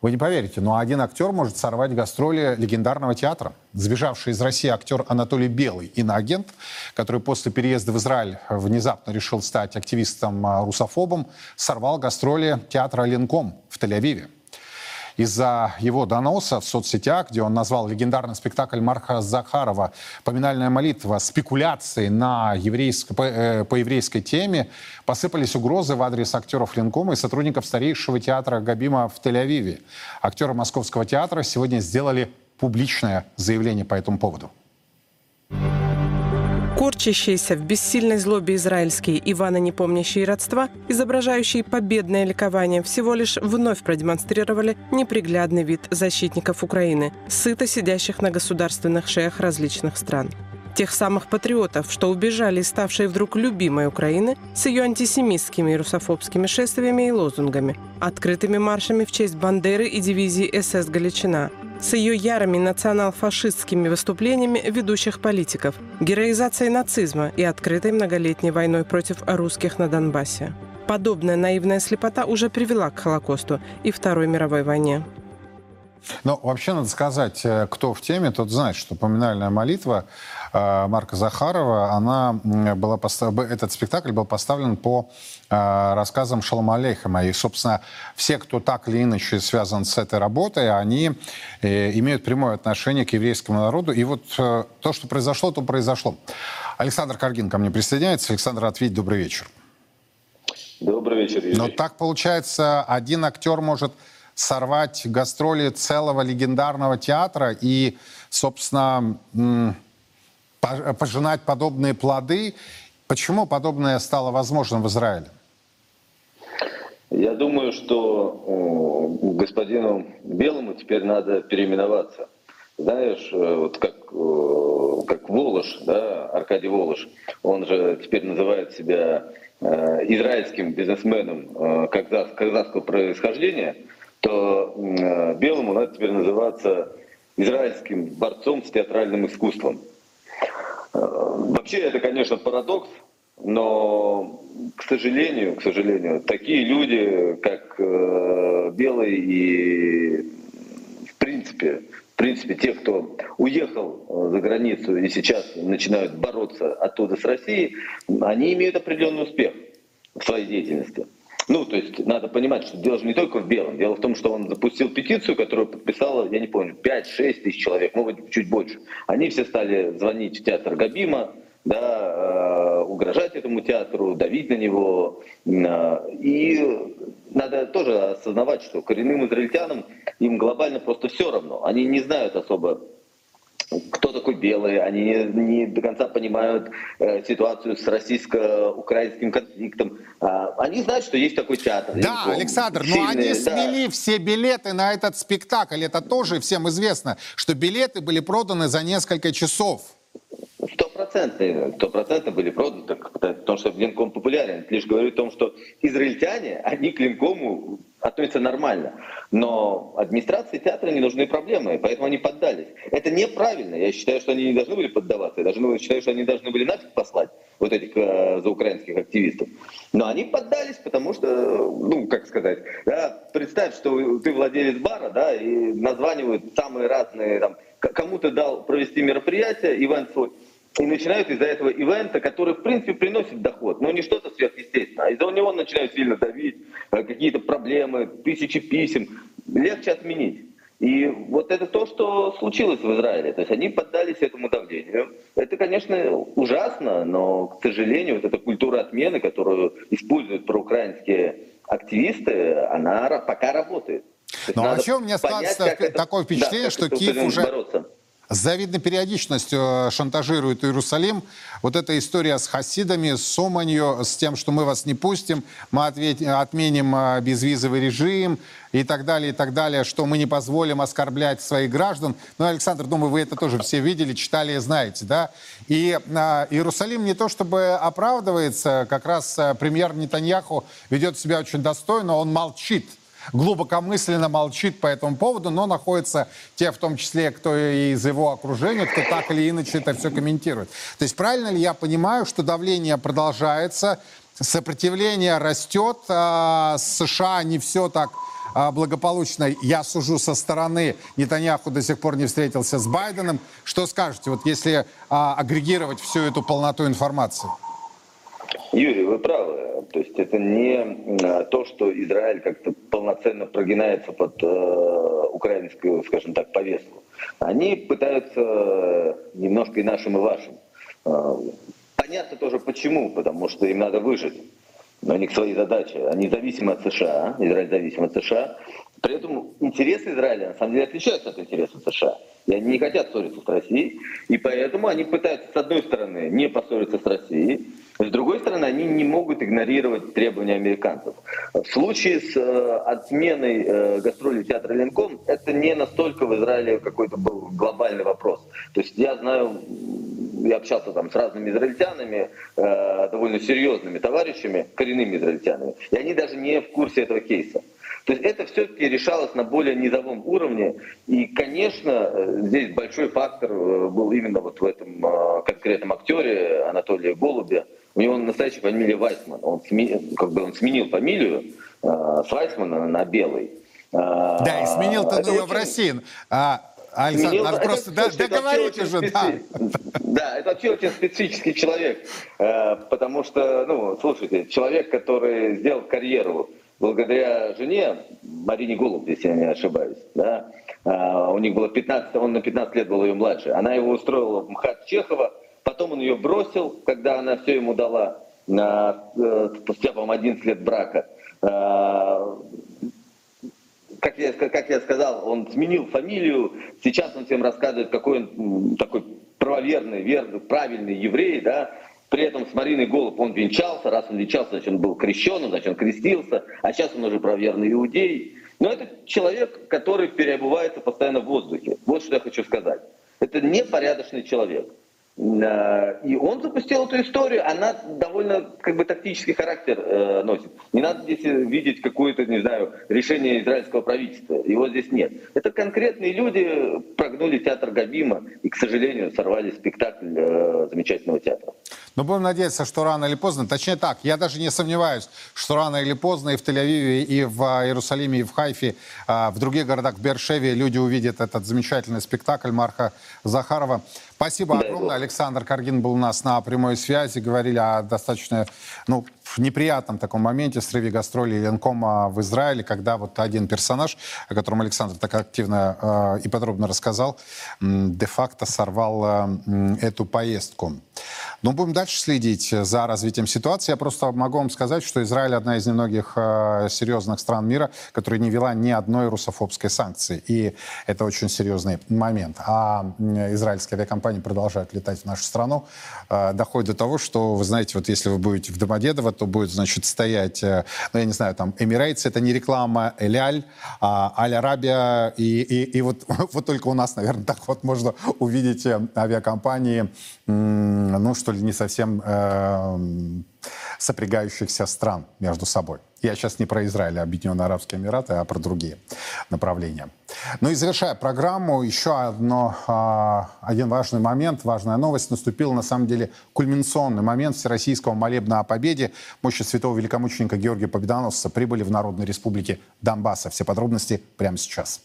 вы не поверите, но один актер может сорвать гастроли легендарного театра. Сбежавший из России актер Анатолий Белый, иноагент, который после переезда в Израиль внезапно решил стать активистом-русофобом, сорвал гастроли театра «Ленком» в Тель-Авиве из-за его доноса в соцсетях, где он назвал легендарный спектакль Марха Захарова «Поминальная молитва» спекуляции на еврейско, по, э, по еврейской теме, посыпались угрозы в адрес актеров Ленкома и сотрудников старейшего театра Габима в Тель-Авиве. Актеры Московского театра сегодня сделали публичное заявление по этому поводу. Корчащиеся в бессильной злобе израильские Иваны, не помнящие родства, изображающие победное ликование, всего лишь вновь продемонстрировали неприглядный вид защитников Украины, сыто сидящих на государственных шеях различных стран. Тех самых патриотов, что убежали из ставшей вдруг любимой Украины с ее антисемитскими и русофобскими шествиями и лозунгами, открытыми маршами в честь Бандеры и дивизии СС «Галичина», с ее ярыми национал-фашистскими выступлениями ведущих политиков, героизацией нацизма и открытой многолетней войной против русских на Донбассе. Подобная наивная слепота уже привела к Холокосту и Второй мировой войне. Ну, вообще надо сказать, э, кто в теме, тот знает, что поминальная молитва Марка Захарова, она была постав... этот спектакль был поставлен по э, рассказам Шалома Алейхема. И, собственно, все, кто так или иначе связан с этой работой, они имеют прямое отношение к еврейскому народу. И вот то, что произошло, то произошло. Александр Каргин ко мне присоединяется. Александр, ответь, добрый вечер. Добрый вечер, Юрий. Но так получается, один актер может сорвать гастроли целого легендарного театра и, собственно, пожинать подобные плоды. Почему подобное стало возможным в Израиле? Я думаю, что господину Белому теперь надо переименоваться. Знаешь, э, вот как, э, как Волош, да, Аркадий Волош, он же теперь называет себя э, израильским бизнесменом казахского происхождения – то э, белому надо теперь называться израильским борцом с театральным искусством. Э, вообще это, конечно, парадокс, но, к сожалению, к сожалению, такие люди, как э, Белый и, в принципе, в принципе, те, кто уехал за границу и сейчас начинают бороться оттуда с Россией, они имеют определенный успех в своей деятельности. Ну, то есть надо понимать, что дело же не только в белом. Дело в том, что он запустил петицию, которую подписало, я не помню, 5-6 тысяч человек, может быть, чуть больше. Они все стали звонить в театр Габима, да, э, угрожать этому театру, давить на него. Э, и надо тоже осознавать, что коренным израильтянам им глобально просто все равно. Они не знают особо кто такой белый, они не до конца понимают э, ситуацию с российско-украинским конфликтом. А, они знают, что есть такой театр. Да, Александр, сильные, но они да. смели все билеты на этот спектакль. Это тоже всем известно, что билеты были проданы за несколько часов. Стопроцентно, стопроцентно были проданы, потому что Ленком популярен. Лишь говорю о том, что израильтяне, они к Ленкому относятся нормально. Но администрации театра не нужны проблемы, поэтому они поддались. Это неправильно. Я считаю, что они не должны были поддаваться. Я даже считаю, что они должны были нафиг послать вот этих э, заукраинских активистов. Но они поддались, потому что, ну, как сказать, да, представь, что ты владелец бара, да, и названивают самые разные, там, кому-то дал провести мероприятие, ивент свой, и начинают из-за этого ивента, который, в принципе, приносит доход, но не что-то сверхъестественное. А из-за него начинают сильно давить, э, какие-то проблемы, тысячи писем. Легче отменить. И вот это то, что случилось в Израиле. То есть они поддались этому давлению. Это, конечно, ужасно, но, к сожалению, вот эта культура отмены, которую используют проукраинские активисты, она пока работает. Но вообще у меня складывается такое впечатление, да, что Киев уже... Бороться с завидной периодичностью э, шантажирует Иерусалим. Вот эта история с хасидами, с Соманью, с тем, что мы вас не пустим, мы отменим э, безвизовый режим и так далее, и так далее, что мы не позволим оскорблять своих граждан. Ну, Александр, думаю, вы это тоже все видели, читали и знаете, да? И э, Иерусалим не то чтобы оправдывается, как раз премьер Нетаньяху ведет себя очень достойно, он молчит глубокомысленно молчит по этому поводу, но находятся те, в том числе, кто из его окружения, кто так или иначе это все комментирует. То есть правильно ли я понимаю, что давление продолжается, сопротивление растет, а США не все так а, благополучно. Я сужу со стороны. Нетаньяху до сих пор не встретился с Байденом. Что скажете, вот если а, агрегировать всю эту полноту информации? Юрий, вы правы. То есть это не то, что Израиль как-то полноценно прогинается под э, украинскую, скажем так, повестку. Они пытаются немножко и нашим, и вашим. Э, понятно тоже почему, потому что им надо выжить. Но у них свои задачи. Они зависимы от США, Израиль зависим от США. При этом интересы Израиля на самом деле отличаются от интересов США. И они не хотят ссориться с Россией. И поэтому они пытаются, с одной стороны, не поссориться с Россией, с другой стороны, они не могут игнорировать требования американцев. В случае с э, отменой э, гастролей театра Ленком, это не настолько в Израиле какой-то был глобальный вопрос. То есть я знаю, я общался там с разными израильтянами, э, довольно серьезными товарищами, коренными израильтянами, и они даже не в курсе этого кейса. То есть это все-таки решалось на более низовом уровне. И, конечно, э, здесь большой фактор э, был именно вот в этом э, конкретном актере Анатолия Голубя. У него настоящая фамилия Вайсман. Он, сменил, как бы он сменил фамилию с Вайсмана на Белый. Да, и сменил-то на ее в России. А, Александр, Сменил... просто это, договорите же, да. Да, это вообще очень специфический человек, э, потому что, ну, слушайте, человек, который сделал карьеру благодаря жене, Марине Голуб, если я не ошибаюсь, да, а, у них было 15, он на 15 лет был ее младше, она его устроила в МХАТ Чехова, потом он ее бросил, когда она все ему дала, э, спустя, по-моему, 11 лет брака. А, как я, как я сказал, он сменил фамилию, сейчас он всем рассказывает, какой он такой правоверный, верный, правильный еврей, да, при этом с Мариной Голуб он венчался, раз он венчался, значит он был крещенным, значит он крестился, а сейчас он уже правоверный иудей. Но это человек, который переобувается постоянно в воздухе. Вот что я хочу сказать. Это непорядочный человек. Э, и он запустил эту историю, она довольно как бы тактический характер э, носит. Не надо здесь видеть какое-то, не знаю, решение израильского правительства. Его здесь нет. Это конкретные люди прогнули театр Габима и, к сожалению, сорвали спектакль э, замечательного театра. Но будем надеяться, что рано или поздно, точнее так, я даже не сомневаюсь, что рано или поздно и в Тель-Авиве, и в а, Иерусалиме, и в Хайфе, а, в других городах, в Бершеве люди увидят этот замечательный спектакль Марка Захарова. Спасибо огромное. Александр Каргин был у нас на прямой связи. Говорили о достаточно ну, неприятном таком моменте срыве гастролей Ленкома в Израиле, когда вот один персонаж, о котором Александр так активно э, и подробно рассказал, де-факто сорвал э, эту поездку. Но будем дальше следить за развитием ситуации. Я просто могу вам сказать, что Израиль одна из немногих э, серьезных стран мира, которая не вела ни одной русофобской санкции. И это очень серьезный момент. А израильские авиакомпании продолжают летать в нашу страну. Э, доходит до того, что, вы знаете, вот если вы будете в Домодедово, то будет, значит, стоять, э, ну, я не знаю, там, Эмирейтс, это не реклама, Эляль, а Аль-Арабия, и, и, и вот, [LAUGHS] вот только у нас, наверное, так вот можно увидеть э, авиакомпании, ну, что ли, не совсем э, сопрягающихся стран между собой. Я сейчас не про Израиль, а Объединенные Арабские Эмираты, а про другие направления. Ну и завершая программу, еще одно, а, один важный момент, важная новость. Наступил, на самом деле, кульминационный момент Всероссийского молебна о победе. Мощи святого великомученика Георгия Победоносца прибыли в Народной Республике Донбасса. Все подробности прямо сейчас.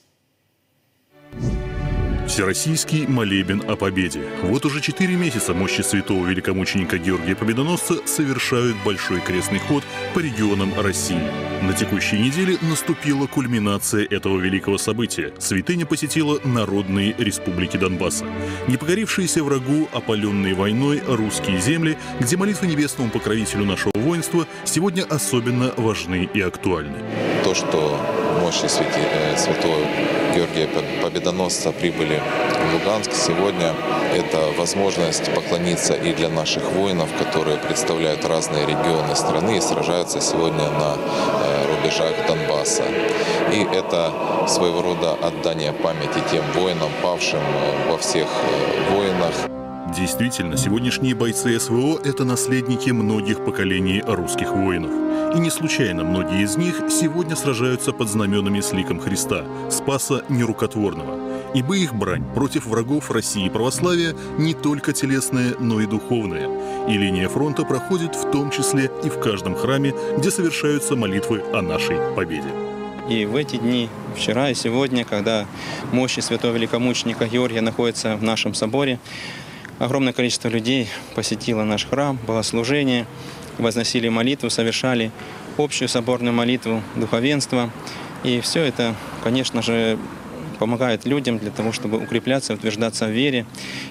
Всероссийский молебен о победе. Вот уже четыре месяца мощи святого великомученика Георгия Победоносца совершают большой крестный ход по регионам России. На текущей неделе наступила кульминация этого великого события. Святыня посетила народные республики Донбасса. Не покорившиеся врагу, опаленные войной русские земли, где молитвы небесному покровителю нашего воинства сегодня особенно важны и актуальны. То, что мощи э, святого Георгия Победоносца прибыли в Луганск. Сегодня это возможность поклониться и для наших воинов, которые представляют разные регионы страны и сражаются сегодня на э, рубежах Донбасса. И это своего рода отдание памяти тем воинам, павшим э, во всех войнах. Действительно, сегодняшние бойцы СВО – это наследники многих поколений русских воинов. И не случайно многие из них сегодня сражаются под знаменами с ликом Христа, Спаса Нерукотворного. Ибо их брань против врагов России и православия не только телесная, но и духовная. И линия фронта проходит в том числе и в каждом храме, где совершаются молитвы о нашей победе. И в эти дни, вчера и сегодня, когда мощи святого великомученика Георгия находятся в нашем соборе, огромное количество людей посетило наш храм, богослужение – возносили молитву, совершали общую соборную молитву духовенства. И все это, конечно же, помогает людям для того, чтобы укрепляться, утверждаться в вере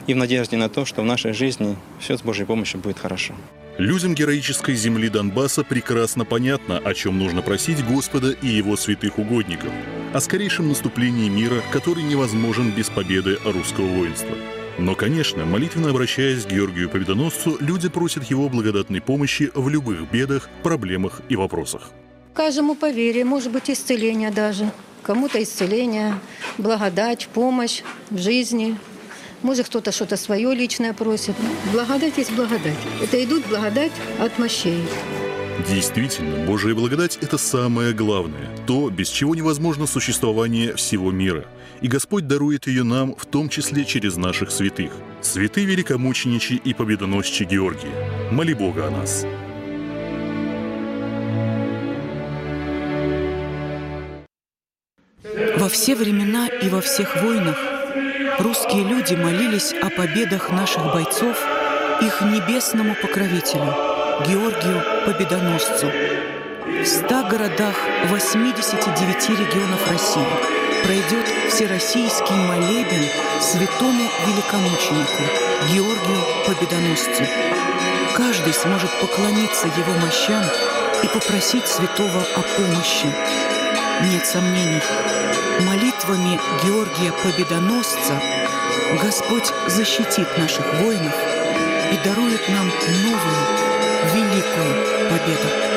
и в надежде на то, что в нашей жизни все с Божьей помощью будет хорошо. Людям героической земли Донбасса прекрасно понятно, о чем нужно просить Господа и его святых угодников. О скорейшем наступлении мира, который невозможен без победы русского воинства. Но, конечно, молитвенно обращаясь к Георгию Победоносцу, люди просят его благодатной помощи в любых бедах, проблемах и вопросах. Каждому по вере, может быть, исцеление даже. Кому-то исцеление, благодать, помощь в жизни. Может, кто-то что-то свое личное просит. Благодать есть благодать. Это идут благодать от мощей. Действительно, Божья благодать – это самое главное, то, без чего невозможно существование всего мира – и Господь дарует ее нам, в том числе через наших святых. Святые великомученичи и победоносчи Георгии, моли Бога о нас. Во все времена и во всех войнах русские люди молились о победах наших бойцов их небесному покровителю, Георгию Победоносцу. В 100 городах 89 регионов России пройдет всероссийский молебен святому великомученику Георгию Победоносцу. Каждый сможет поклониться его мощам и попросить святого о помощи. Нет сомнений, молитвами Георгия Победоносца Господь защитит наших воинов и дарует нам новую, великую победу.